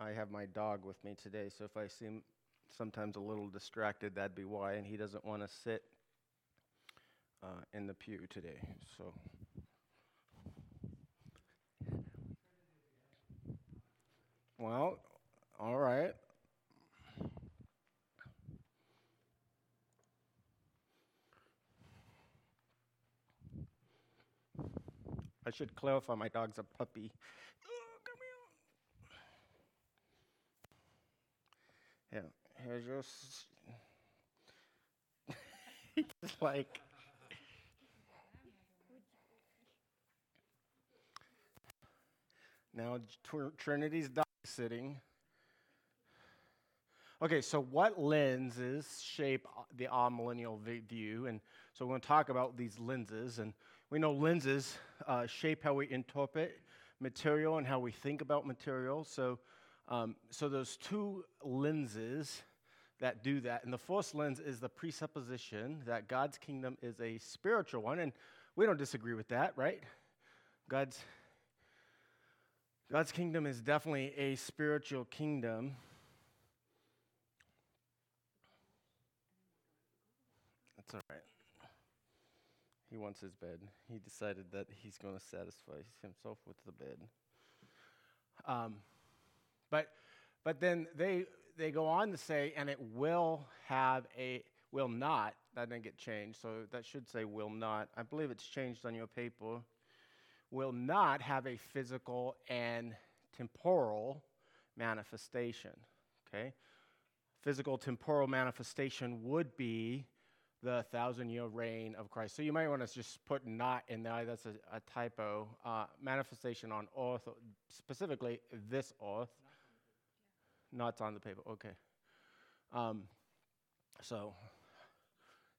I have my dog with me today, so if I seem sometimes a little distracted, that'd be why. And he doesn't want to sit uh, in the pew today. So. Well, all right. I should clarify my dog's a puppy. Oh, come here. Yeah, here's your. S- He's like. Now Tr- Trinity's dog sitting. Okay, so what lenses shape the amillennial view? And so we're going to talk about these lenses. And we know lenses uh, shape how we interpret material and how we think about material. So, um, so there's two lenses that do that. And the first lens is the presupposition that God's kingdom is a spiritual one. And we don't disagree with that, right? God's, God's kingdom is definitely a spiritual kingdom. That's all right. He wants his bed. He decided that he's going to satisfy himself with the bed. Um, but, but then they, they go on to say, and it will have a, will not, that didn't get changed, so that should say will not. I believe it's changed on your paper. Will not have a physical and temporal manifestation. Okay? Physical temporal manifestation would be the thousand year reign of Christ. So you might want to just put not in there. That's a, a typo. Uh, manifestation on earth, specifically this earth. Not on the paper. Okay. Um, so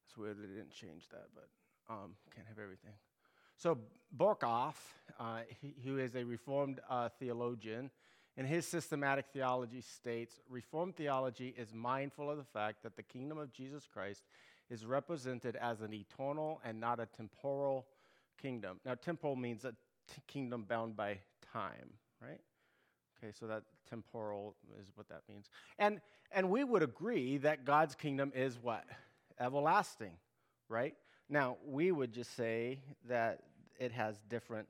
it's weird they didn't change that, but um, can't have everything. So Berkhof, uh, who is a Reformed uh, theologian, in his systematic theology states Reformed theology is mindful of the fact that the kingdom of Jesus Christ is represented as an eternal and not a temporal kingdom. Now, temporal means a t- kingdom bound by time, right? Okay, so that temporal is what that means. And, and we would agree that God's kingdom is what? Everlasting, right? Now, we would just say that it has different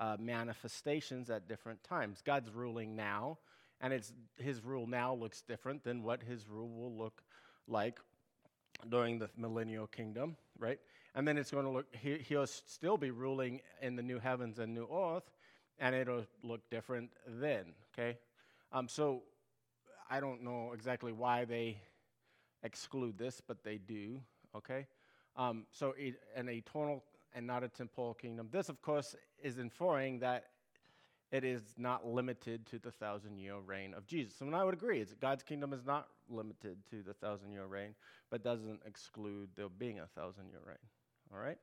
uh, manifestations at different times. God's ruling now, and it's, his rule now looks different than what his rule will look like during the millennial kingdom, right? And then it's going to look, he, he'll still be ruling in the new heavens and new earth, and it'll look different then, okay? Um, so I don't know exactly why they exclude this, but they do, okay? Um, so it, an eternal and not a temporal kingdom. This, of course, is inferring that it is not limited to the thousand year reign of Jesus. And I would agree, God's kingdom is not limited to the thousand year reign, but doesn't exclude there being a thousand year reign. All right?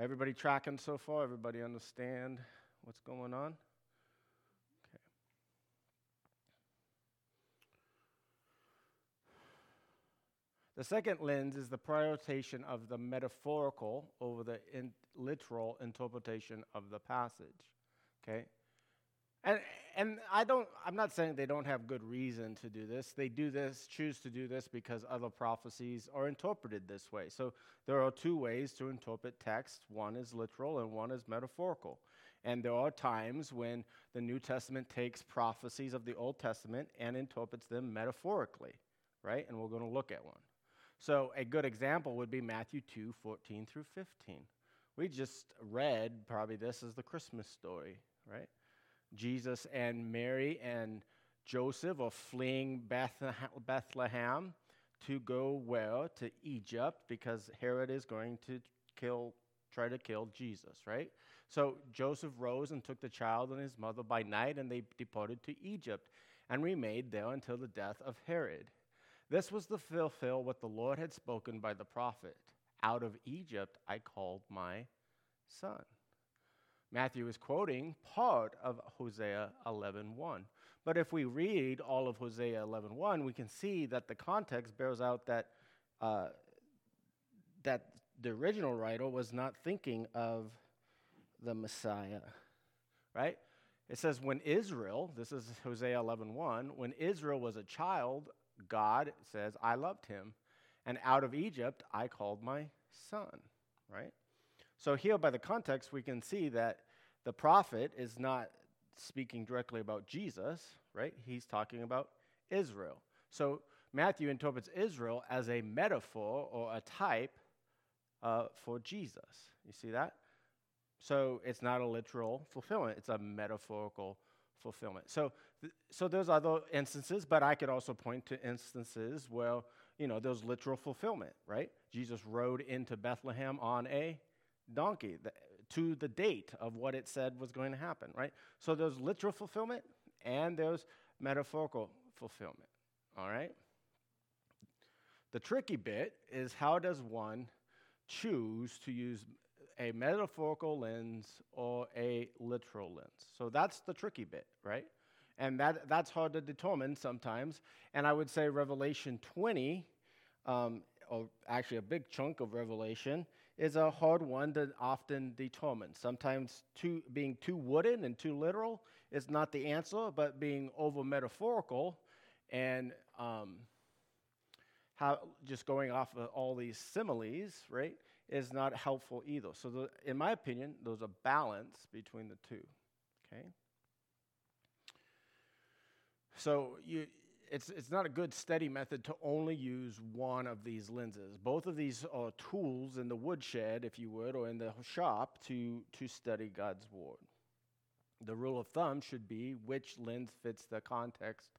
Everybody tracking so far? Everybody understand what's going on? Okay. The second lens is the prioritization of the metaphorical over the in literal interpretation of the passage. Okay? And, and I don't, I'm not saying they don't have good reason to do this. They do this, choose to do this because other prophecies are interpreted this way. So there are two ways to interpret text one is literal and one is metaphorical. And there are times when the New Testament takes prophecies of the Old Testament and interprets them metaphorically, right? And we're going to look at one. So a good example would be Matthew 2 14 through 15. We just read probably this is the Christmas story, right? Jesus and Mary and Joseph are fleeing Bethlehem to go where? To Egypt because Herod is going to kill, try to kill Jesus, right? So Joseph rose and took the child and his mother by night, and they departed to Egypt and remained there until the death of Herod. This was to fulfill what the Lord had spoken by the prophet Out of Egypt I called my son. Matthew is quoting part of Hosea 11:1. But if we read all of Hosea 11:1, we can see that the context bears out that uh, that the original writer was not thinking of the Messiah, right? It says, when Israel, this is Hosea 11.1, 1, when Israel was a child, God says, I loved him. And out of Egypt, I called my son, right? So here, by the context, we can see that the prophet is not speaking directly about Jesus, right? He's talking about Israel. So Matthew interprets Israel as a metaphor or a type uh, for Jesus. You see that? So it's not a literal fulfillment, it's a metaphorical fulfillment. So, th- so there's other instances, but I could also point to instances where, you know, there's literal fulfillment, right? Jesus rode into Bethlehem on a donkey to the date of what it said was going to happen, right? So there's literal fulfillment and there's metaphorical fulfillment, all right? The tricky bit is how does one choose to use a metaphorical lens or a literal lens? So that's the tricky bit, right? And that, that's hard to determine sometimes. And I would say Revelation 20, um, or actually a big chunk of Revelation, is a hard one to often determine. Sometimes too, being too wooden and too literal is not the answer, but being over metaphorical and um, how just going off of all these similes, right, is not helpful either. So, the, in my opinion, there's a balance between the two. Okay. So you, it's it's not a good steady method to only use one of these lenses. Both of these are tools in the woodshed, if you would, or in the shop to to study God's word. The rule of thumb should be which lens fits the context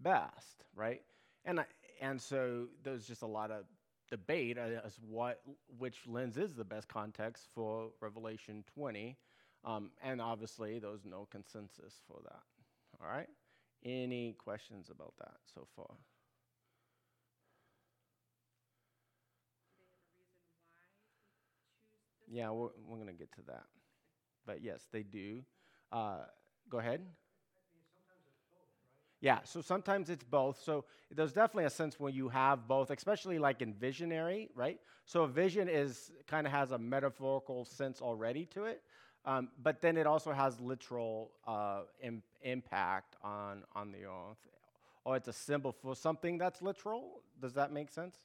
best, right? And I, and so there's just a lot of debate as what which lens is the best context for Revelation 20, um, and obviously there's no consensus for that. All right. Any questions about that so far? Yeah, we're, we're going to get to that. But yes, they do. Uh, go ahead. Yeah, so sometimes it's both. So there's definitely a sense when you have both, especially like in visionary, right? So a vision is kind of has a metaphorical sense already to it, um, but then it also has literal uh, Im- impact on on the earth, or it's a symbol for something that's literal. Does that make sense?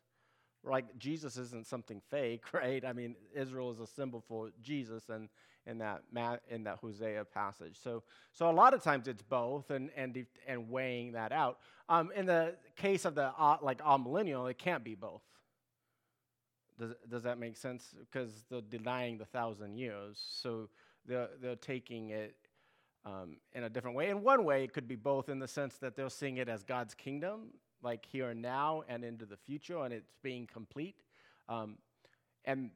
Like Jesus isn't something fake, right? I mean, Israel is a symbol for Jesus, and in that in that Hosea passage. So, so a lot of times it's both, and and and weighing that out. Um, in the case of the uh, like amillennial, it can't be both. Does does that make sense? Because they're denying the thousand years, so they're they're taking it um, in a different way. In one way, it could be both, in the sense that they're seeing it as God's kingdom, like here and now, and into the future, and it's being complete. Um, and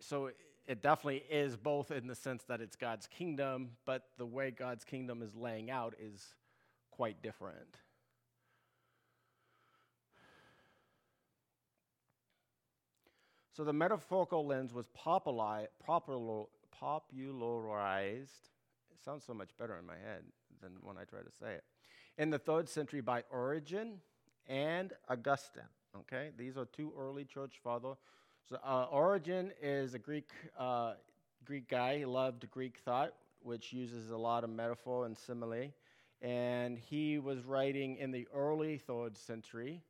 so it definitely is both in the sense that it's God's kingdom, but the way God's kingdom is laying out is quite different. So the metaphorical lens was populi- popular, popularized. It sounds so much better in my head than when I try to say it. In the third century by Origen and Augustine. Okay, these are two early church fathers so uh, Origen is a Greek uh, Greek guy. He loved Greek thought, which uses a lot of metaphor and simile. And he was writing in the early third century.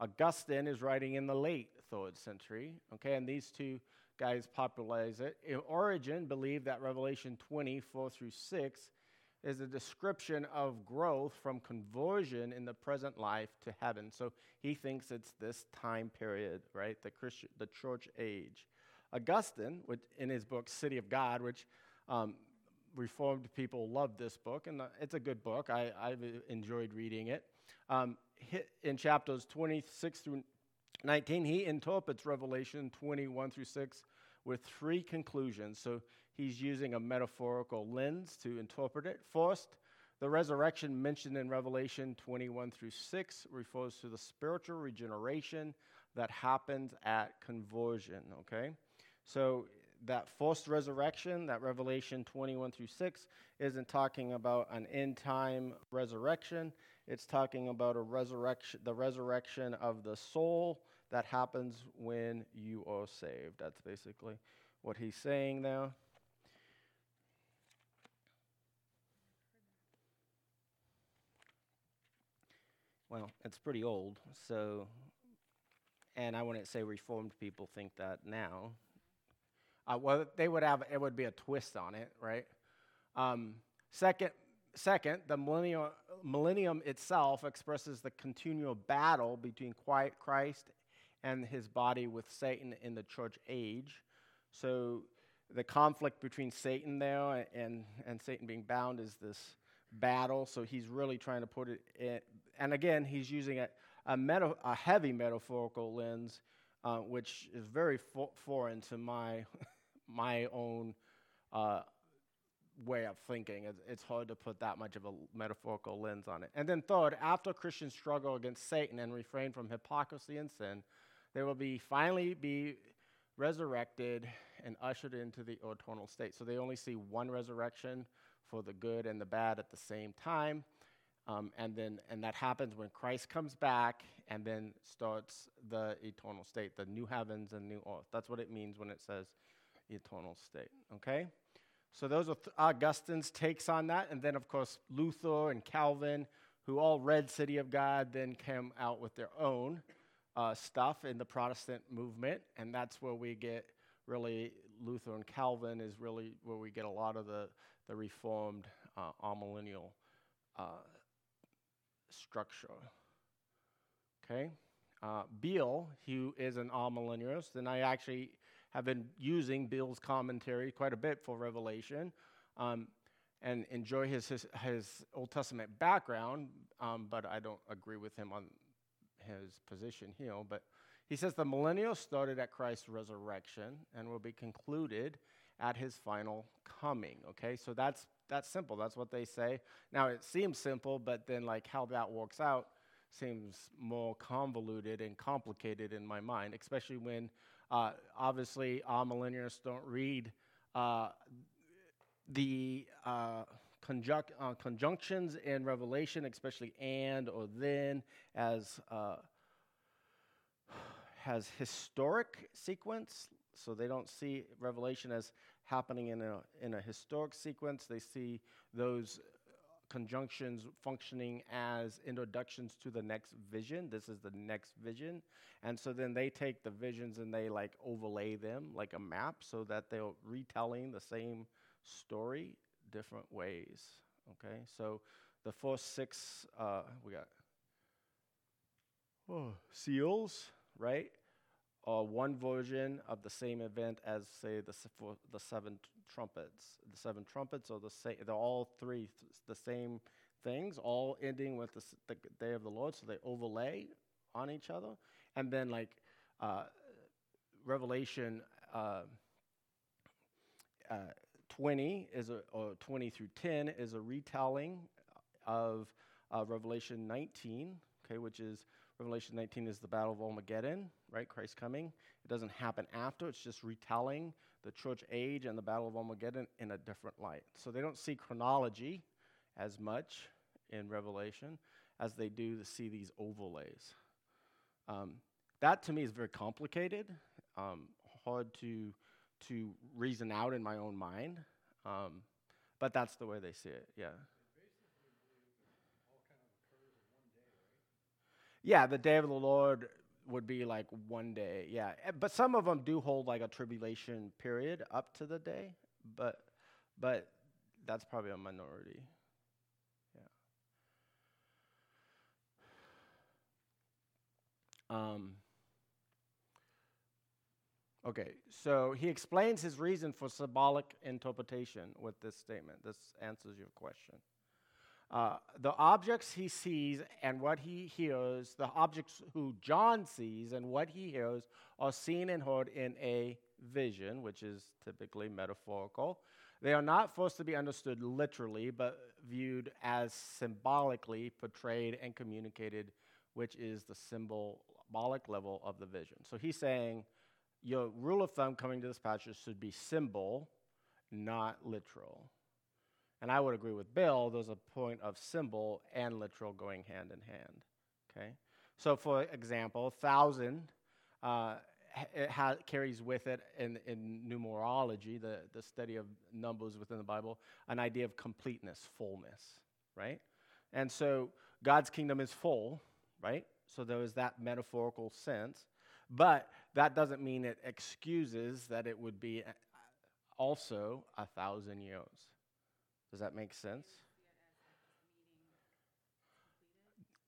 Augustine is writing in the late third century. Okay, and these two guys popularize it. Origen believed that Revelation 24 through 6 is a description of growth from conversion in the present life to heaven. So he thinks it's this time period, right? The Christian, the church age. Augustine, which, in his book City of God, which um, Reformed people love this book, and uh, it's a good book. I, have enjoyed reading it. Um, in chapters 26 through 19, he interprets Revelation 21 through 6 with three conclusions. So he's using a metaphorical lens to interpret it. First, the resurrection mentioned in Revelation 21 through 6 refers to the spiritual regeneration that happens at conversion, okay? So that first resurrection, that Revelation 21 through 6, isn't talking about an end time resurrection. It's talking about a resurrection, the resurrection of the soul that happens when you are saved. That's basically what he's saying there. Well, it's pretty old. So, and I wouldn't say Reformed people think that now. Uh, well, they would have it would be a twist on it, right? Um, second, second, the millennium, millennium itself expresses the continual battle between quiet Christ and his body with Satan in the church age. So the conflict between Satan there and, and Satan being bound is this battle. So he's really trying to put it in. And again, he's using a, a, meta, a heavy metaphorical lens, uh, which is very fo- foreign to my, my own uh, way of thinking. It's, it's hard to put that much of a metaphorical lens on it. And then, third, after Christians struggle against Satan and refrain from hypocrisy and sin, they will be finally be resurrected and ushered into the eternal state. So they only see one resurrection for the good and the bad at the same time. Um, and then and that happens when Christ comes back and then starts the eternal state, the new heavens and new earth. That's what it means when it says eternal state. Okay? So those are th- Augustine's takes on that. And then, of course, Luther and Calvin, who all read City of God, then came out with their own uh, stuff in the Protestant movement. And that's where we get really, Luther and Calvin is really where we get a lot of the, the Reformed uh, amillennial uh, structure. Okay? Uh, Beale, who is an amillennialist, and I actually have been using Beale's commentary quite a bit for Revelation um, and enjoy his, his, his, Old Testament background, um, but I don't agree with him on his position here. But he says the millennial started at Christ's resurrection and will be concluded at his final coming. Okay, so that's that's simple. That's what they say. Now it seems simple, but then like how that works out seems more convoluted and complicated in my mind, especially when uh, obviously, amillennials don't read uh, the uh, uh, conjunctions in Revelation, especially and or then, as uh, has historic sequence. So they don't see Revelation as happening in a in a historic sequence. They see those conjunctions functioning as introductions to the next vision. This is the next vision. And so then they take the visions and they like overlay them like a map so that they're retelling the same story different ways. Okay, so the first six, uh, we got oh, seals, right? Or one version of the same event as, say, the, the seven trumpets. The seven trumpets are the same, they're all three th- the same things, all ending with the, the day of the Lord, so they overlay on each other. And then, like, uh, Revelation uh, uh, 20 is a, or 20 through 10 is a retelling of uh, Revelation 19, okay, which is Revelation 19 is the Battle of Armageddon, right? Christ coming. It doesn't happen after, it's just retelling the church age and the Battle of Armageddon in a different light. So they don't see chronology as much in Revelation as they do to see these overlays. Um, that to me is very complicated, um, hard to, to reason out in my own mind, um, but that's the way they see it, yeah. Yeah, the day of the Lord would be like one day, yeah. Eh, but some of them do hold like a tribulation period up to the day, but but that's probably a minority. Yeah. Um, okay, so he explains his reason for symbolic interpretation with this statement. This answers your question. Uh, the objects he sees and what he hears, the objects who John sees and what he hears, are seen and heard in a vision, which is typically metaphorical. They are not forced to be understood literally, but viewed as symbolically portrayed and communicated, which is the symbolic level of the vision. So he's saying your rule of thumb coming to this passage should be symbol, not literal. And I would agree with Beale, there's a point of symbol and literal going hand in hand. Okay? So, for example, thousand uh, it ha- carries with it in, in numerology, the, the study of numbers within the Bible, an idea of completeness, fullness, right? And so God's kingdom is full, right? So there is that metaphorical sense. But that doesn't mean it excuses that it would be also a thousand years. Does that make sense?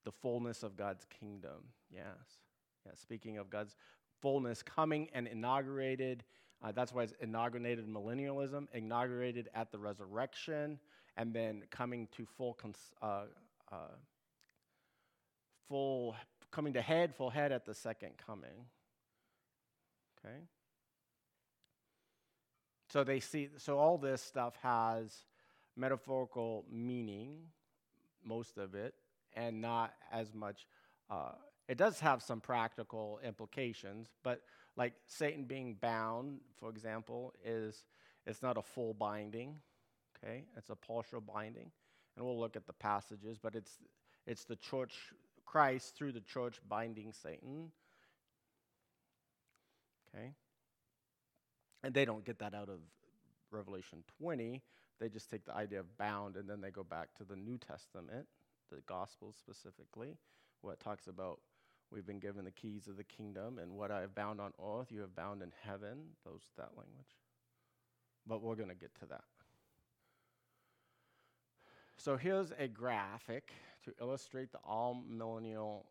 The fullness of God's kingdom, yes. Yeah, speaking of God's fullness coming and inaugurated, uh, that's why it's inaugurated millennialism, inaugurated at the resurrection, and then coming to full, cons- uh, uh, full, coming to head, full head at the second coming. Okay? So they see, so all this stuff has metaphorical meaning, most of it, and not as much. Uh, it does have some practical implications, but like Satan being bound, for example, is it's not a full binding, okay? It's a partial binding, and we'll look at the passages, but it's it's the church, Christ through the church binding Satan, okay? And they don't get that out of Revelation 20. They just take the idea of bound and then they go back to the New Testament, the Gospels specifically, what talks about we've been given the keys of the kingdom and what I have bound on earth, you have bound in heaven. Those that language. But we're going to get to that. So here's a graphic to illustrate the amillennial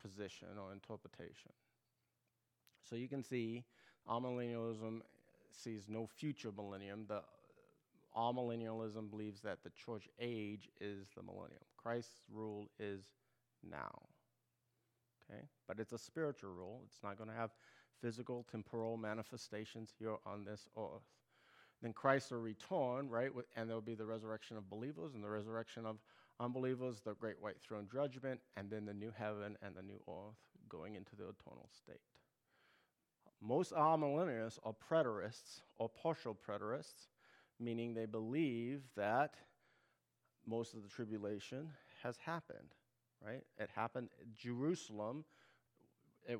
position or interpretation. So you can see amillennialism sees no future millennium. The amillennialism believes that the church age is the millennium. Christ's rule is now. Okay? But it's a spiritual rule. It's not going to have physical, temporal manifestations here on this earth. Then Christ will return, right? And there will be the resurrection of believers and the resurrection of unbelievers, the great white throne judgment, and then the new heaven and the new earth going into the eternal state. Most amillennialists are preterists or partial preterists, meaning they believe that most of the tribulation has happened, right? It happened Jerusalem. It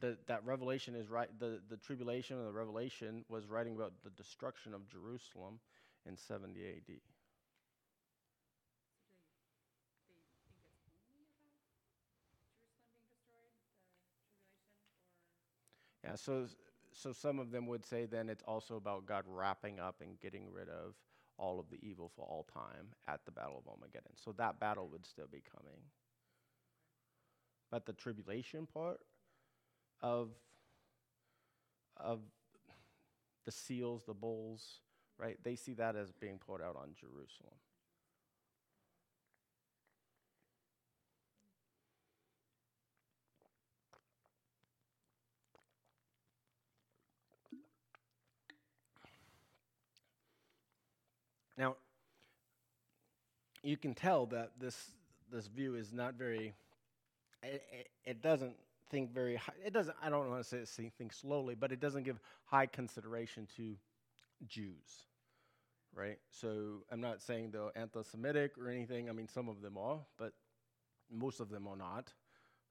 the, that revelation is right. The, the tribulation of the revelation was writing about the destruction of Jerusalem in 70 AD. Yeah, so so some of them would say then it's also about God wrapping up and getting rid of all of the evil for all time at the Battle of Armageddon. So that battle would still be coming. But the tribulation part of of the seals, the bowls, right? They see that as being poured out on Jerusalem. Now, you can tell that this this view is not very. It, it, it doesn't think very. High, it doesn't. I don't want to say think slowly, but it doesn't give high consideration to Jews, right? So I'm not saying they're anti-Semitic or anything. I mean, some of them are, but most of them are not,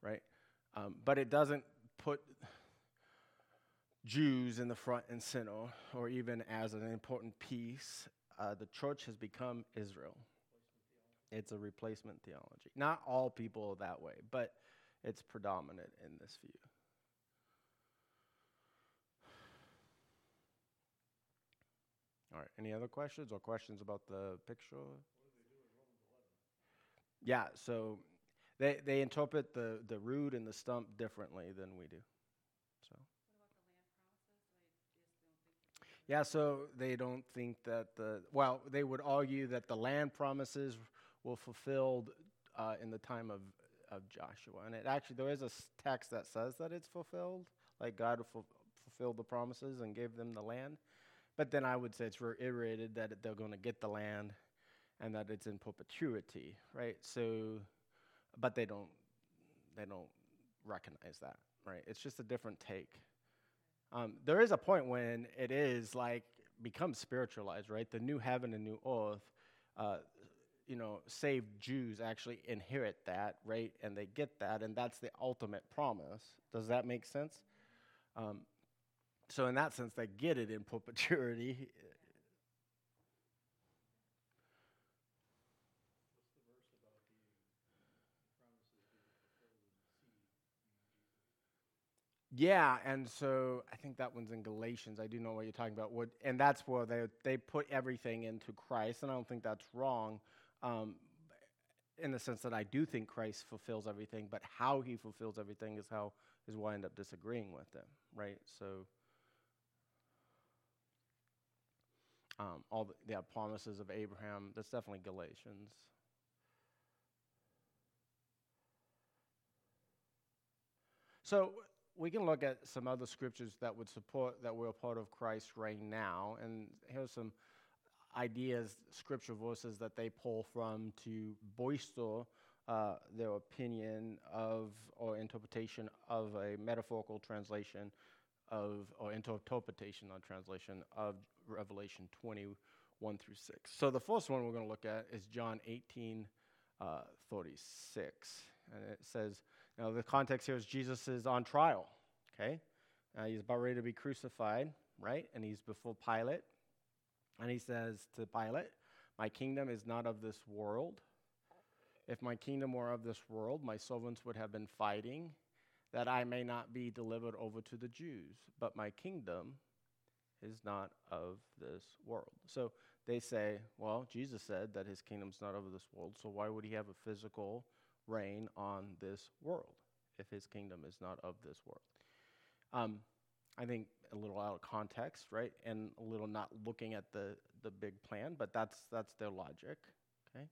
right? Um, but it doesn't put Jews in the front and center, or even as an important piece uh, the church has become Israel. It's a replacement theology. Not all people that way, but it's predominant in this view. All right, any other questions or questions about the picture? Yeah, so they, they interpret the, the root and the stump differently than we do. Yeah, so they don't think that the, well, they would argue that the land promises were fulfilled uh, in the time of, of Joshua. And it actually, there is a text that says that it's fulfilled, like God fu- fulfilled the promises and gave them the land. But then I would say it's reiterated that they're going to get the land and that it's in perpetuity, right? So, but they don't, they don't recognize that, right? It's just a different take. Um, there is a point when it is like becomes spiritualized, right? The new heaven and new earth, uh, you know, saved Jews actually inherit that, right? And they get that, and that's the ultimate promise. Does that make sense? Um, so, in that sense, they get it in perpetuity. Yeah, and so I think that one's in Galatians. I do know what you're talking about. What, and that's where they they put everything into Christ, and I don't think that's wrong, um, in the sense that I do think Christ fulfills everything, but how he fulfills everything is how is why I end up disagreeing with them, right? So. Um, all the yeah, promises of Abraham. That's definitely Galatians. So we can look at some other scriptures that would support that we're a part of Christ's reign now. And here's some ideas, scripture verses that they pull from to bolster uh, their opinion of or interpretation of a metaphorical translation of or interpretation or translation of Revelation 21 through 6. So the first one we're going to look at is John 18 uh, 36. And it says, now, the context here is Jesus is on trial, okay? Uh, he's about ready to be crucified, right? And he's before Pilate. And he says to Pilate, My kingdom is not of this world. If my kingdom were of this world, my servants would have been fighting that I may not be delivered over to the Jews. But my kingdom is not of this world. So they say, well, Jesus said that his kingdom's not of this world, so why would he have a physical reign on this world if his kingdom is not of this world. Um, I think a little out of context, right, and a little not looking at the, the big plan, but that's, that's their logic, okay?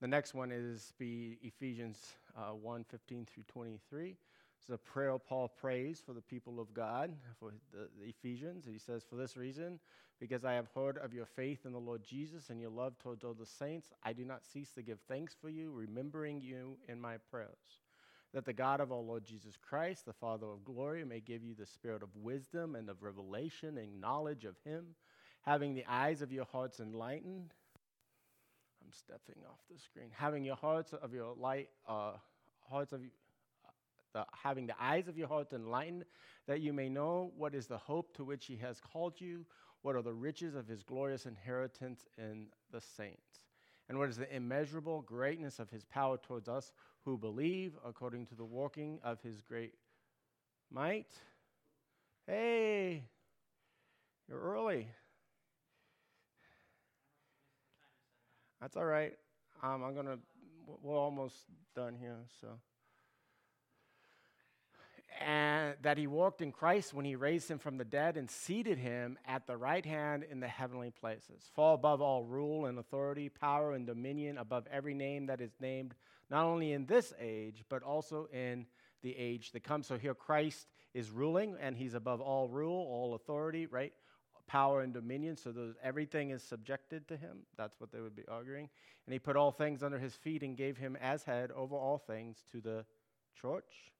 The next one is be Ephesians uh, 1 15 through 23. It's a prayer Paul prays for the people of God, for the, the, Ephesians. He says, For this reason, because I have heard of your faith in the Lord Jesus and your love towards all the saints, I do not cease to give thanks for you, remembering you in my prayers. That the God of our Lord Jesus Christ, the Father of glory, may give you the spirit of wisdom and of revelation and knowledge of him, having the eyes of your hearts enlightened. I'm stepping off the screen. Having your hearts of your light, uh, hearts of the, having the eyes of your heart enlightened, that you may know what is the hope to which he has called you, what are the riches of his glorious inheritance in the saints, and what is the immeasurable greatness of his power towards us who believe, according to the working of his great might. Hey, you're early. That's all right. Um, I'm gonna. We're almost done here, so and that he walked in Christ when he raised him from the dead and seated him at the right hand in the heavenly places, far above all rule and authority, power and dominion, above every name that is named, not only in this age, but also in the age that comes. So here Christ is ruling, and he's above all rule, all authority, right? Power and dominion. So those, everything is subjected to him. That's what they would be arguing. And he put all things under his feet and gave him as head over all things to the church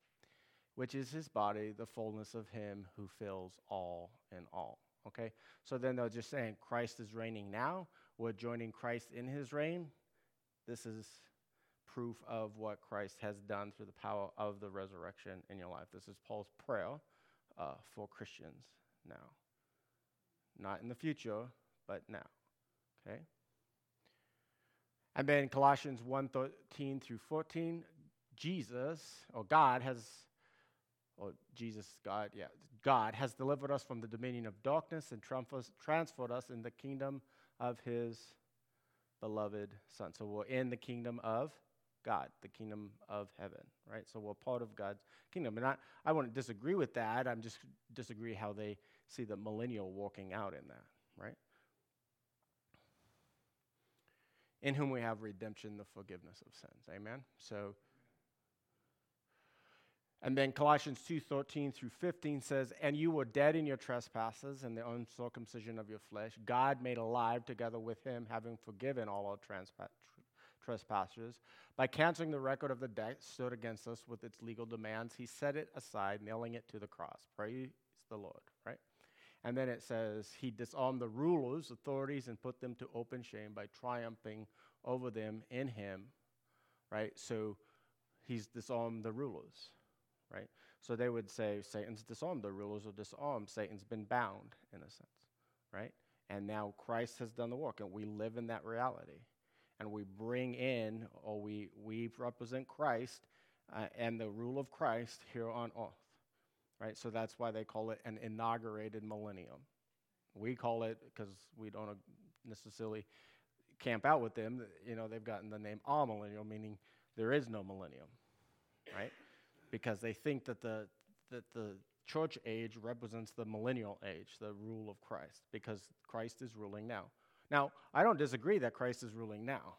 which is his body, the fullness of him who fills all in all. Okay? So then they're just saying Christ is reigning now. We're joining Christ in his reign. This is proof of what Christ has done through the power of the resurrection in your life. This is Paul's prayer uh, for Christians now. Not in the future, but now. Okay? And then Colossians 1 13 through 14, Jesus, or God, has or Jesus, God, yeah, God has delivered us from the dominion of darkness and transferred us in the kingdom of his beloved Son. So we're in the kingdom of God, the kingdom of heaven, right? So we're part of God's kingdom. And I, I wouldn't disagree with that. I'm just disagree how they see the millennial walking out in that, right? In whom we have redemption, the forgiveness of sins. Amen? So and then Colossians 2:13 through 15 says, "And you were dead in your trespasses and the uncircumcision of your flesh. God made alive together with him, having forgiven all our trespasses, by canceling the record of the debt stood against us with its legal demands. He set it aside, nailing it to the cross. Praise the Lord, right? And then it says, He disarmed the rulers, authorities, and put them to open shame by triumphing over them in Him, right? So He's disarmed the rulers right? So they would say Satan's disarmed, the rulers are disarmed, Satan's been bound in a sense, right? And now Christ has done the work, and we live in that reality. And we bring in, or we, we represent Christ uh, and the rule of Christ here on earth. right? So that's why they call it an inaugurated millennium. We call it because we don't necessarily camp out with them. You know, they've gotten the name amillennial, meaning there is no millennium, right? Because they think that the that the church age represents the millennial age, the rule of Christ, because Christ is ruling now. Now, I don't disagree that Christ is ruling now,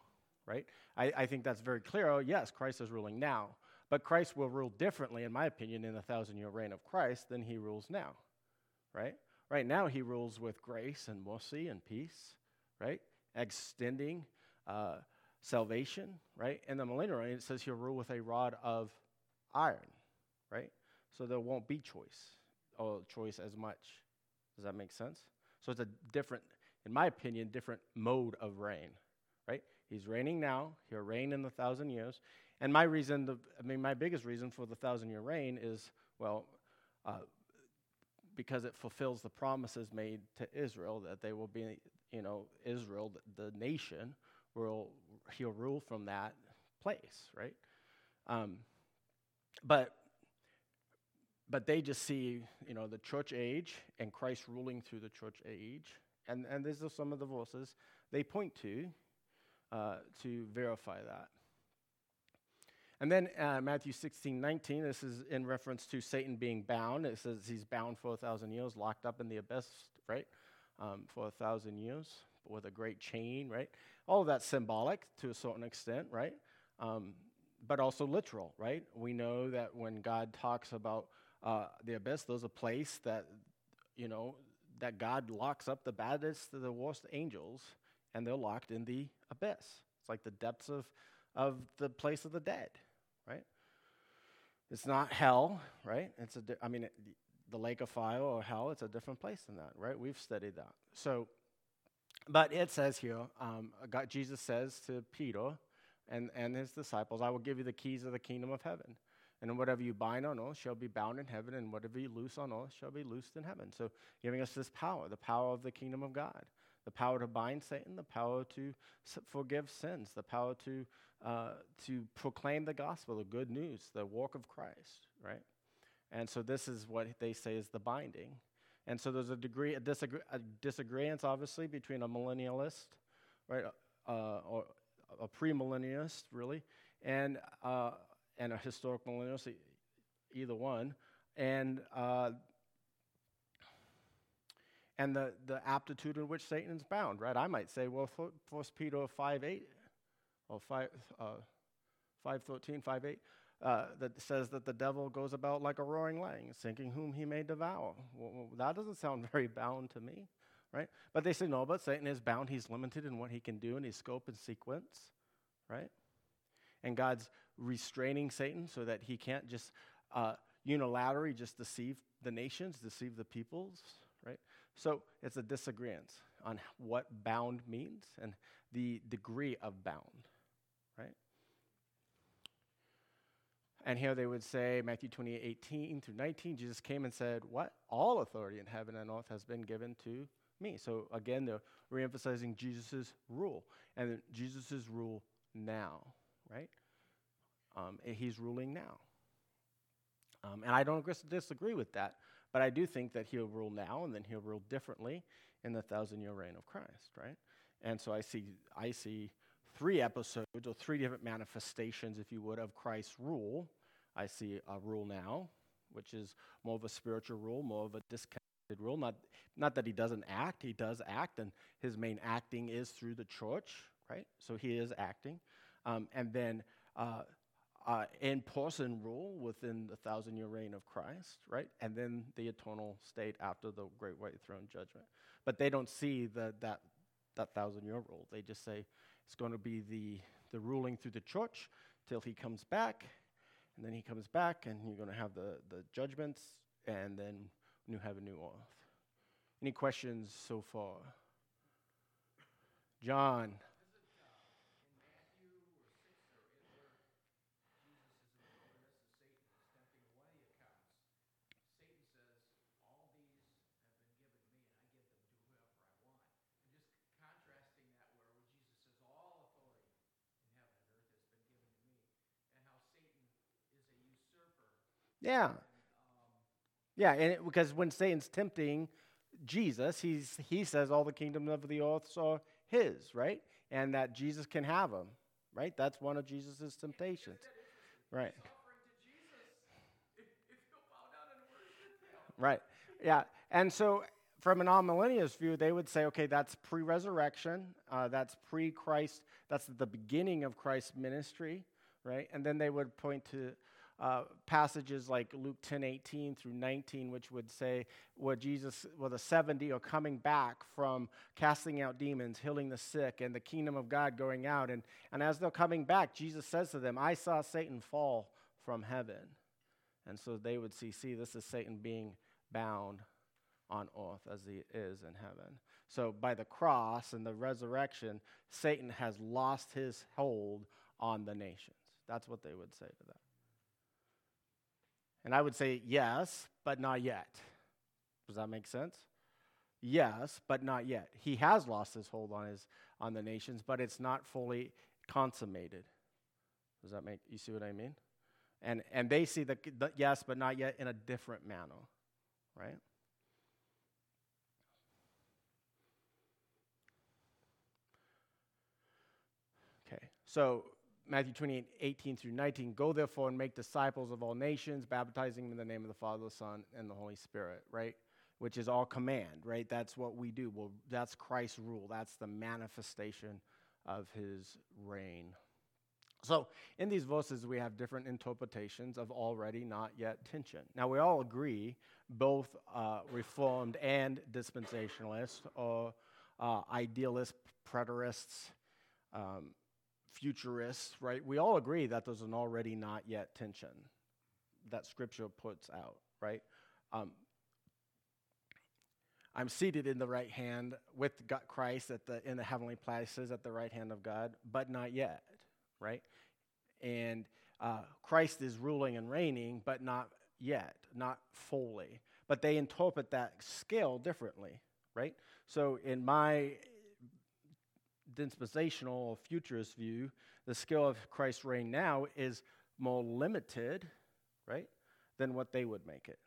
right? I, I think that's very clear. Oh, yes, Christ is ruling now. But Christ will rule differently, in my opinion, in the thousand year reign of Christ than he rules now, right? Right now, he rules with grace and mercy and peace, right? Extending uh, salvation, right? In the millennial reign, it says he'll rule with a rod of iron, right? So there won't be choice or choice as much. Does that make sense? So it's a different, in my opinion, different mode of reign, right? He's reigning now. He'll reign in the thousand years. And my reason, the, I mean, my biggest reason for the thousand year reign is, well, uh, because it fulfills the promises made to Israel that they will be, you know, Israel, the, the nation, will he'll rule from that place, right? Um, but but they just see, you know, the church age and Christ ruling through the church age, and and these are some of the verses they point to uh, to verify that. And then uh, Matthew 16, 19, this is in reference to Satan being bound. It says he's bound for a thousand years, locked up in the abyss, right? Um, for a thousand years but with a great chain, right? All of that's symbolic to a certain extent, right? Um, but also literal, right? We know that when God talks about uh, the abyss, there's a place that, you know, that God locks up the baddest, the worst angels, and they're locked in the abyss. It's like the depths of, of the place of the dead, right? It's not hell, right? It's a, di- I mean, it, the lake of fire or hell, it's a different place than that, right? We've studied that. So, but it says here, um, God, Jesus says to Peter and, and his disciples, I will give you the keys of the kingdom of heaven. And whatever you bind on earth shall be bound in heaven, and whatever you loose on earth shall be loosed in heaven. So, giving us this power, the power of the kingdom of God, the power to bind Satan, the power to forgive sins, the power to, uh, to proclaim the gospel, the good news, the work of Christ, right? And so, this is what they say is the binding. And so, there's a degree, a, disagree, a disagreement, obviously, between amillennialist, right, uh, or a premillennialist, really, and uh, and a historic millennialist, either one, and uh, and the, the aptitude in which Satan is bound, right? I might say, well, First Peter 5 8, or 5, uh, 5 13, 5 8, uh, that says that the devil goes about like a roaring lion, seeking whom he may devour. Well, that doesn't sound very bound to me, right? But they say, no, but Satan is bound. He's limited in what he can do in his scope and sequence, right? And God's restraining Satan so that he can't just uh, unilaterally just deceive the nations, deceive the peoples, right? So it's a disagreement on what bound means and the degree of bound, right? And here they would say, Matthew 28, 18 through 19, Jesus came and said, What? All authority in heaven and earth has been given to me. So again, they're reemphasizing Jesus' rule and Jesus' rule now, right? Um, he's ruling now. Um, and I don't disagree with that, but I do think that he'll rule now and then he'll rule differently in the thousand year reign of Christ, right? And so I see, I see three episodes or three different manifestations, if you would, of Christ's rule. I see a rule now, which is more of a spiritual rule, more of a disconnected rule. Not, not that he doesn't act, he does act, and his main acting is through the church, right? So he is acting. Um, and then uh, uh, in person rule within the thousand year reign of Christ, right? And then the eternal state after the great white throne judgment. But they don't see the, that, that thousand year rule. They just say it's going to be the, the ruling through the church till he comes back. And then he comes back and you're going to have the, the judgments and then new heaven, new earth. Any questions so far? John. Yeah. Yeah, and it, because when Satan's tempting Jesus, he's, he says all the kingdom of the earth are his, right? And that Jesus can have them, right? That's one of Jesus' temptations, right? Right. Yeah. And so, from an amillennialist view, they would say, okay, that's pre resurrection, uh, that's pre Christ, that's the beginning of Christ's ministry, right? And then they would point to uh, passages like Luke 10 18 through 19, which would say where Jesus, well, the 70 are coming back from casting out demons, healing the sick, and the kingdom of God going out. And, and as they're coming back, Jesus says to them, I saw Satan fall from heaven. And so they would see, see, this is Satan being bound on earth as he is in heaven. So by the cross and the resurrection, Satan has lost his hold on the nations. That's what they would say to that. And I would say yes, but not yet. Does that make sense? Yes, but not yet. He has lost his hold on his on the nations, but it's not fully consummated. Does that make you see what I mean? And and they see the, the yes, but not yet in a different manner, right? Okay. So Matthew 28, 18 through 19, go therefore and make disciples of all nations, baptizing them in the name of the Father, the Son, and the Holy Spirit, right? Which is all command, right? That's what we do. Well, that's Christ's rule. That's the manifestation of his reign. So, in these verses, we have different interpretations of already not yet tension. Now, we all agree, both uh, Reformed and dispensationalists, or uh, idealist, preterists, um, futurists, right? We all agree that there's an already not yet tension that Scripture puts out, right? Um, I'm seated in the right hand with Christ at the in the heavenly places at the right hand of God, but not yet, right? And uh, Christ is ruling and reigning, but not yet, not fully. But they interpret that scale differently, right? So in my dispensational or futurist view, the scale of Christ's reign now is more limited, right, than what they would make it.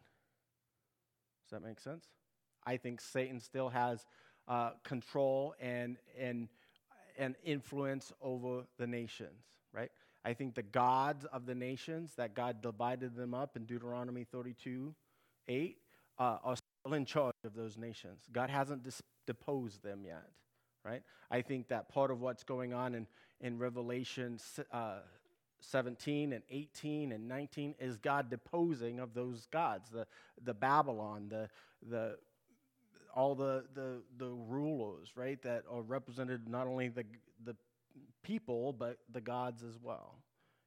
Does that make sense? I think Satan still has uh, control and, and, and influence over the nations, right? I think the gods of the nations, that God divided them up in Deuteronomy 32 8, uh, are still in charge of those nations. God hasn't dis- deposed them yet right? I think that part of what's going on in, in Revelation uh, 17 and 18 and 19 is God deposing of those gods, the, the Babylon, the, the, all the, the, the rulers, right, that are represented not only the, the people, but the gods as well.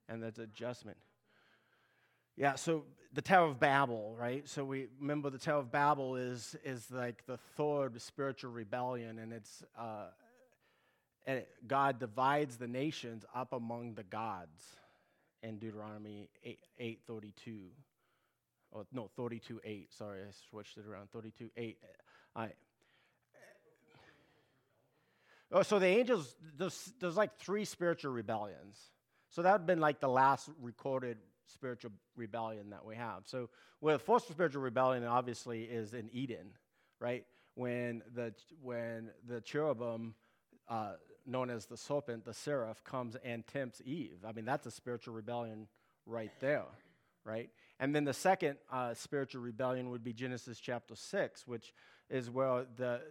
And that's adjustment. Yeah, so the Tower of Babel, right? So we remember the Tower of Babel is is like the third spiritual rebellion, and it's uh, and it, God divides the nations up among the gods in Deuteronomy 8, 8 32. Oh, no, 32 8. Sorry, I switched it around. 32 8. I, oh, so the angels, there's, there's like three spiritual rebellions. So that would have been like the last recorded spiritual rebellion that we have. So, the first spiritual rebellion obviously is in Eden, right? When the when the cherubim, uh, known as the serpent, the seraph, comes and tempts Eve. I mean, that's a spiritual rebellion right there, right? And then the second uh, spiritual rebellion would be Genesis chapter six, which is where the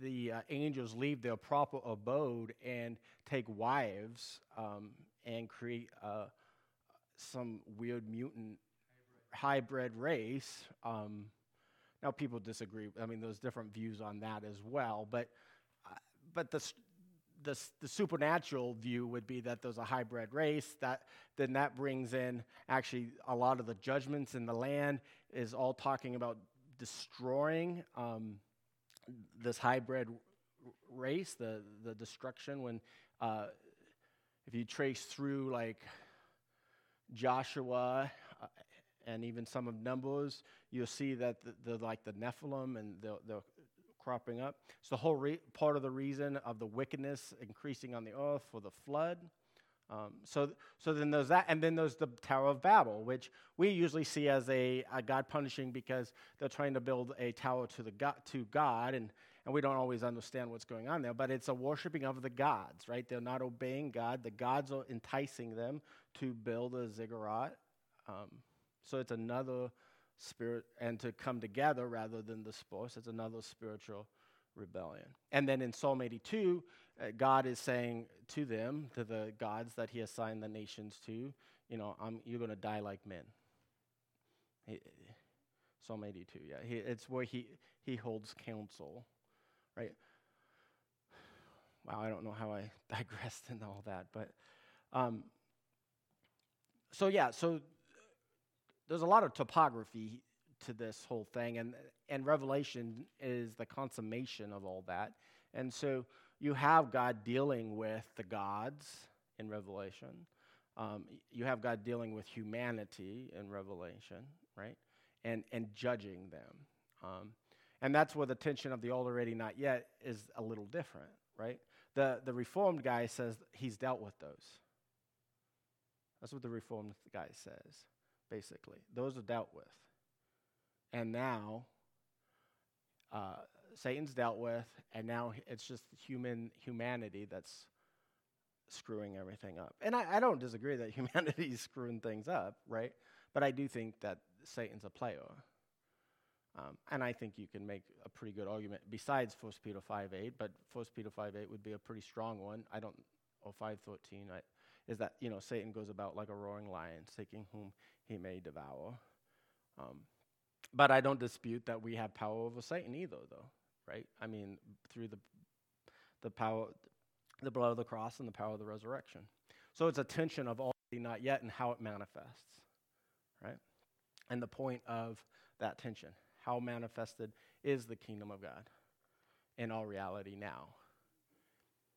the uh, angels leave their proper abode and take wives um, and create uh, some weird mutant hybrid, hybrid race. Um, now, people disagree. I mean, there's different views on that as well. But, uh, but the, the, the supernatural view would be that there's a hybrid race. That then that brings in actually a lot of the judgments in the land is all talking about destroying um, this hybrid race, the the destruction. When uh, if you trace through like Joshua uh, and even some of Numbers, you'll see that the, the like the Nephilim and the, the cropping up. It's the whole re- part of the reason of the wickedness increasing on the earth for the flood. Um, so, so then there's that, and then there's the Tower of Babel, which we usually see as a, a God punishing because they're trying to build a tower to the God, to God, and and we don't always understand what's going on there. But it's a worshiping of the gods, right? They're not obeying God. The gods are enticing them to build a ziggurat. Um, so it's another spirit, and to come together rather than disperse. It's another spiritual rebellion. And then in Psalm 82, uh, God is saying to them, to the gods that He assigned the nations to, you know, I'm, you're going to die like men. He, Psalm 82, yeah. He, it's where he, he holds counsel, right? Wow, I don't know how I digressed into all that, but um, so yeah, so there's a lot of topography to this whole thing, and and Revelation is the consummation of all that. And so you have God dealing with the gods in Revelation. Um, you have God dealing with humanity in Revelation, right? And and judging them. Um, and that's where the tension of the already not yet is a little different, right? The the reformed guy says he's dealt with those. That's what the reformed guy says, basically. Those are dealt with. And now uh, Satan's dealt with, and now it's just human humanity that's screwing everything up. And I, I don't disagree that humanity is screwing things up, right? But I do think that Satan's a player. Um, and I think you can make a pretty good argument besides 1 Peter 5 8, but 1 Peter 5 8 would be a pretty strong one. I don't, or 5.13, I, is that, you know, Satan goes about like a roaring lion, seeking whom he may devour. Um, but I don't dispute that we have power over Satan either, though, right? I mean, through the the power, the blood of the cross and the power of the resurrection. So it's a tension of already not yet and how it manifests, right? And the point of that tension, how manifested is the kingdom of God in all reality now?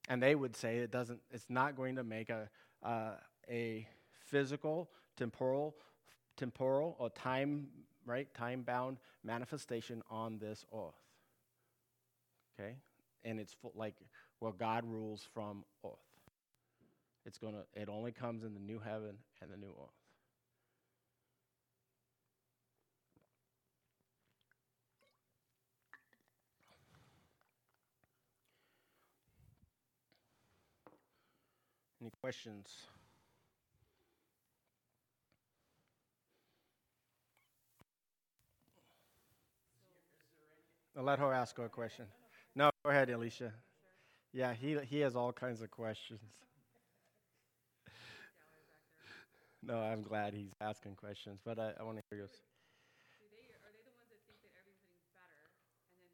And they would say it doesn't. It's not going to make a uh, a physical, temporal, temporal or time right? Time bound manifestation on this earth. Okay? And it's full, like well, God rules from earth. It's to, it only comes in the new heaven and the new earth. Any questions? Let her ask her a question. No, go ahead, Alicia. Yeah, he, he has all kinds of questions. No, I'm glad he's asking questions, but I, I want to hear yours.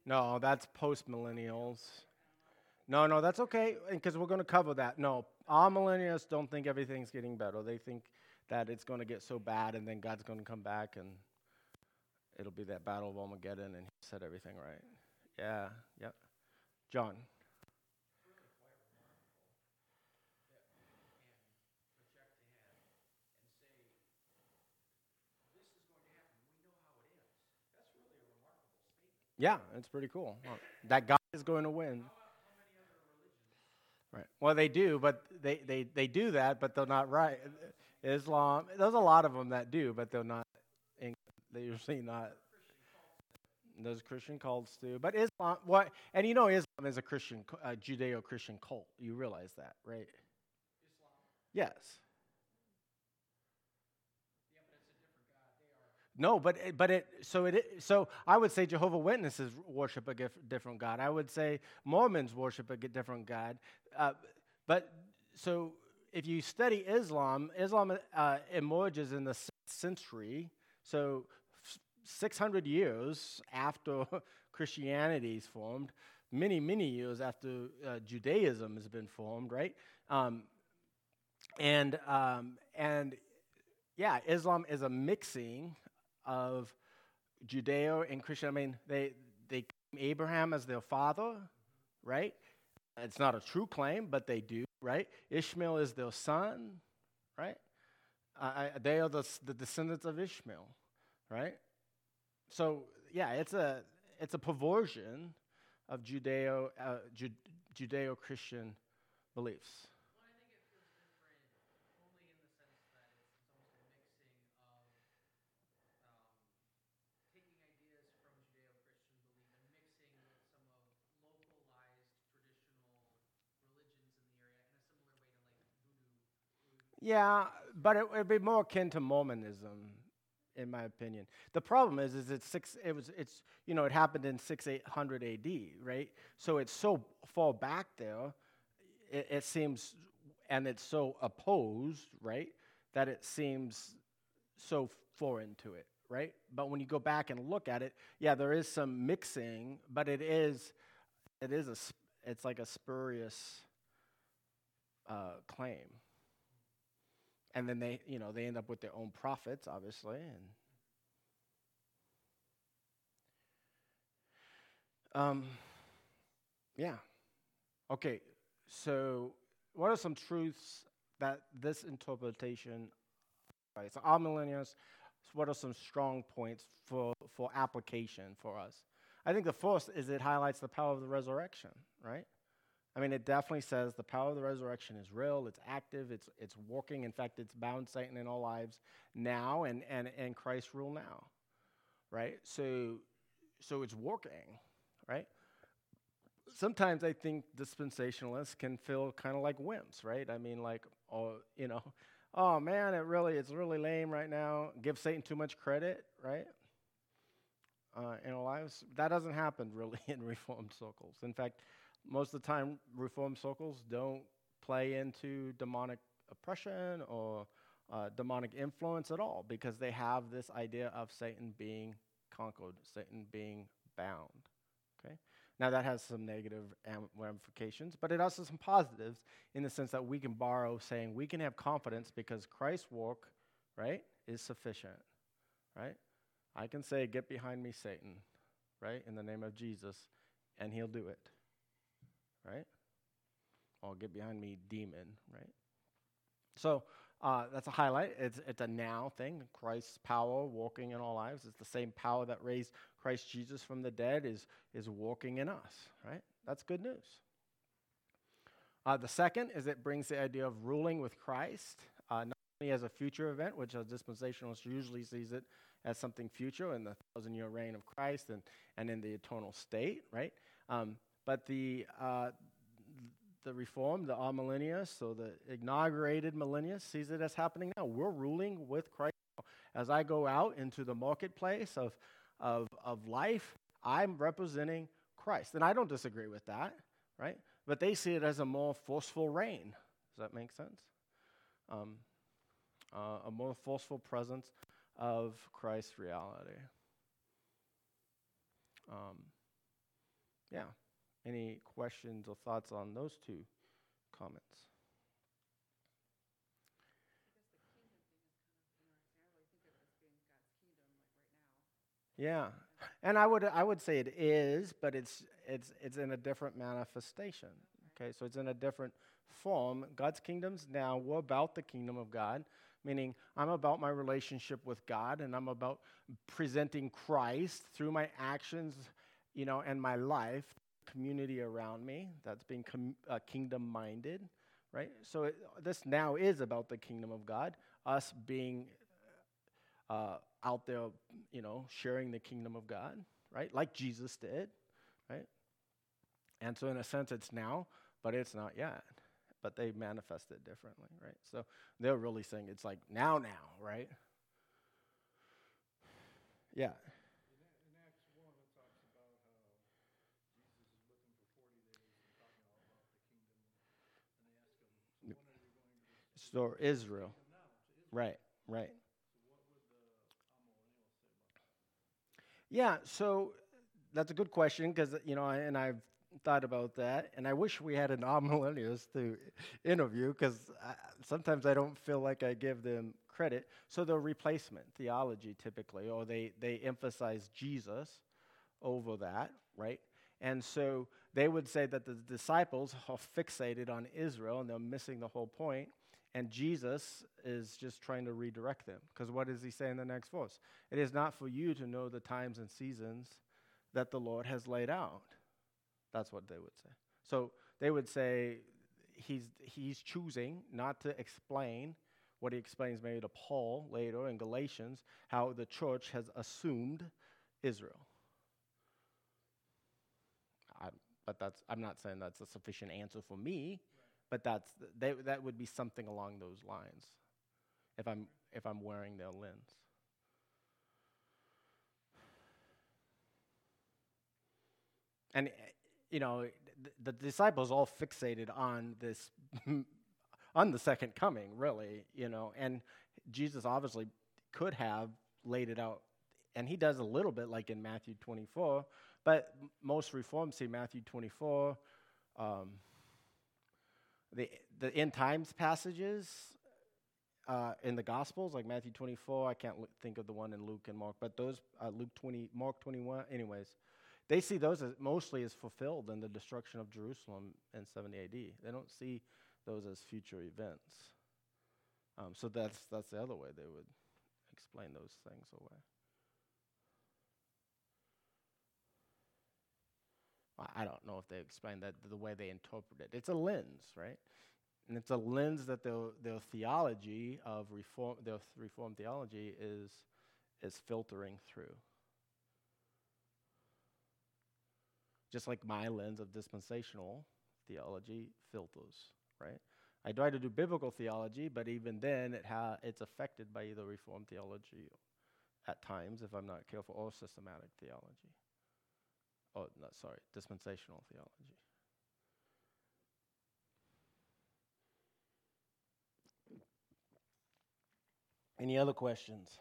No, that's post millennials. No, no, that's okay, because we're going to cover that. No, amillennials don't think everything's getting better. They think that it's going to get so bad, and then God's going to come back and it'll be that battle of Armageddon, and he said everything right. Yeah, yep. John. Yeah, it's pretty cool. That God is going to win. Right. Well, they do, but they, they, they do that, but they're not right. Islam, there's a lot of them that do, but they're not they're usually not. There's Christian cults too, but Islam. What? And you know, Islam is a Christian, uh, Judeo-Christian cult. You realize that, right? Islam. Yes. No, but it, but it so it so I would say Jehovah Witnesses worship a different God. I would say Mormons worship a different God. Uh, but so if you study Islam, Islam uh, emerges in the sixth century. So 600 years after Christianity is formed, many, many years after uh, Judaism has been formed, right? Um, and, um, and yeah, Islam is a mixing of Judeo and Christian. I mean, they, they claim Abraham as their father, right? It's not a true claim, but they do, right? Ishmael is their son, right? Uh, they are the, the descendants of Ishmael, right? So yeah, it's a it's a perversion of Judeo uh, Ju- Judeo Christian beliefs. Yeah, but it would be more akin to Mormonism, in my opinion. The problem is, is it's six. It was. It's you know, it happened in six eight hundred A.D. Right. So it's so far back there. It, it seems, and it's so opposed, right, that it seems so foreign to it, right? But when you go back and look at it, yeah, there is some mixing, but it is, it is a, it's like a spurious uh, claim. And then they, you know, they end up with their own prophets obviously, and um, yeah. Okay, so what are some truths that this interpretation Right, so amillennials, what are some strong points for, for application for us? I think the first is it highlights the power of the resurrection, right? I mean, it definitely says the power of the resurrection is real, it's active, it's, it's working. In fact, it's bound Satan in all lives now, and, and, and Christ rule now, right? So, so it's working, right? Sometimes I think dispensationalists can feel kind of like wimps, right? I mean, like, oh, you know, oh man, it really it's really lame right now. Give Satan too much credit, right? Uh, in our lives, that doesn't happen really in reformed circles. In fact, most of the time, reform circles don't play into demonic oppression or uh, demonic influence at all because they have this idea of Satan being conquered, Satan being bound. Okay, now, that has some negative ramifications, but it also has some positives in the sense that we can borrow saying we can have confidence because Christ's work, right, is sufficient, right? I can say, Get behind me, Satan, right, in the name of Jesus, and he'll do it, right? Or get behind me, demon, right? So, uh, that's a highlight. It's, it's a now thing. Christ's power walking in our lives. It's the same power that raised Christ Jesus from the dead is, is walking in us, right? That's good news. Uh, the second is it brings the idea of ruling with Christ, uh, not only as a future event, which a dispensationalist usually sees it as something future in the thousand year reign of Christ and, and in the eternal state, right? Um, but the, uh, the reform, the amillennialists, so the inaugurated millennials, sees it as happening now. We're ruling with Christ. As I go out into the marketplace of, of, of life, I'm representing Christ. And I don't disagree with that, right? But they see it as a more forceful reign. Does that make sense? Um, uh, a more forceful presence of Christ's reality. Um, yeah. Any questions or thoughts on those two comments? Yeah, and I would I would say it is, but it's it's it's in a different manifestation. Okay, so it's in a different form. God's kingdom's now we're about the kingdom of God, meaning I'm about my relationship with God, and I'm about presenting Christ through my actions, you know, and my life community around me that's being com- uh, kingdom minded, right? So it, this now is about the kingdom of God, us being uh, out there, you know, sharing the kingdom of God, right? Like Jesus did, right? And so, in a sense, it's now, but it's not yet. But they manifest it differently, right? So they're really saying it's like now, now, right? Yeah. Restore Israel. Right, right. Yeah, so that's a good question because, you know, and I've thought about that, and I wish we had an amillennialist to interview because sometimes I don't feel like I give them credit. So the replacement theology typically, or they, they emphasize Jesus over that, right? And so they would say that the disciples are fixated on Israel and they're missing the whole point. And Jesus is just trying to redirect them. Because what does he say in the next verse? It is not for you to know the times and seasons that the Lord has laid out. That's what they would say. So they would say he's, he's choosing not to explain what he explains maybe to Paul later in Galatians, how the church has assumed Israel. I, but that's, I'm not saying that's a sufficient answer for me, but that's th- they, that would be something along those lines. If I'm if I'm wearing their lens. And you know, th- the disciples all fixated on this on the second coming, really, you know, and Jesus obviously could have laid it out and he does a little bit like in Matthew 24, but most reforms see Matthew 24 um, the the end times passages uh, in the Gospels, like Matthew 24. I can't l- think of the one in Luke and Mark, but those uh, Luke 20, Mark 21. Anyways, they see those as mostly as fulfilled in the destruction of Jerusalem in 70 AD. They don't see those as future events. Um, so that's that's the other way they would explain those things away. I- don't know if they explain that the way they interpret it. It's a lens, right? And it's a lens that their their theology of reform, their th- reform theology is is filtering through. Just like my lens of dispensational theology filters, right? I try to do biblical theology, but even then, it ha- it's affected by either reform theology at times, if I'm not careful, or systematic theology oh, no, sorry, dispensational theology. Any other questions?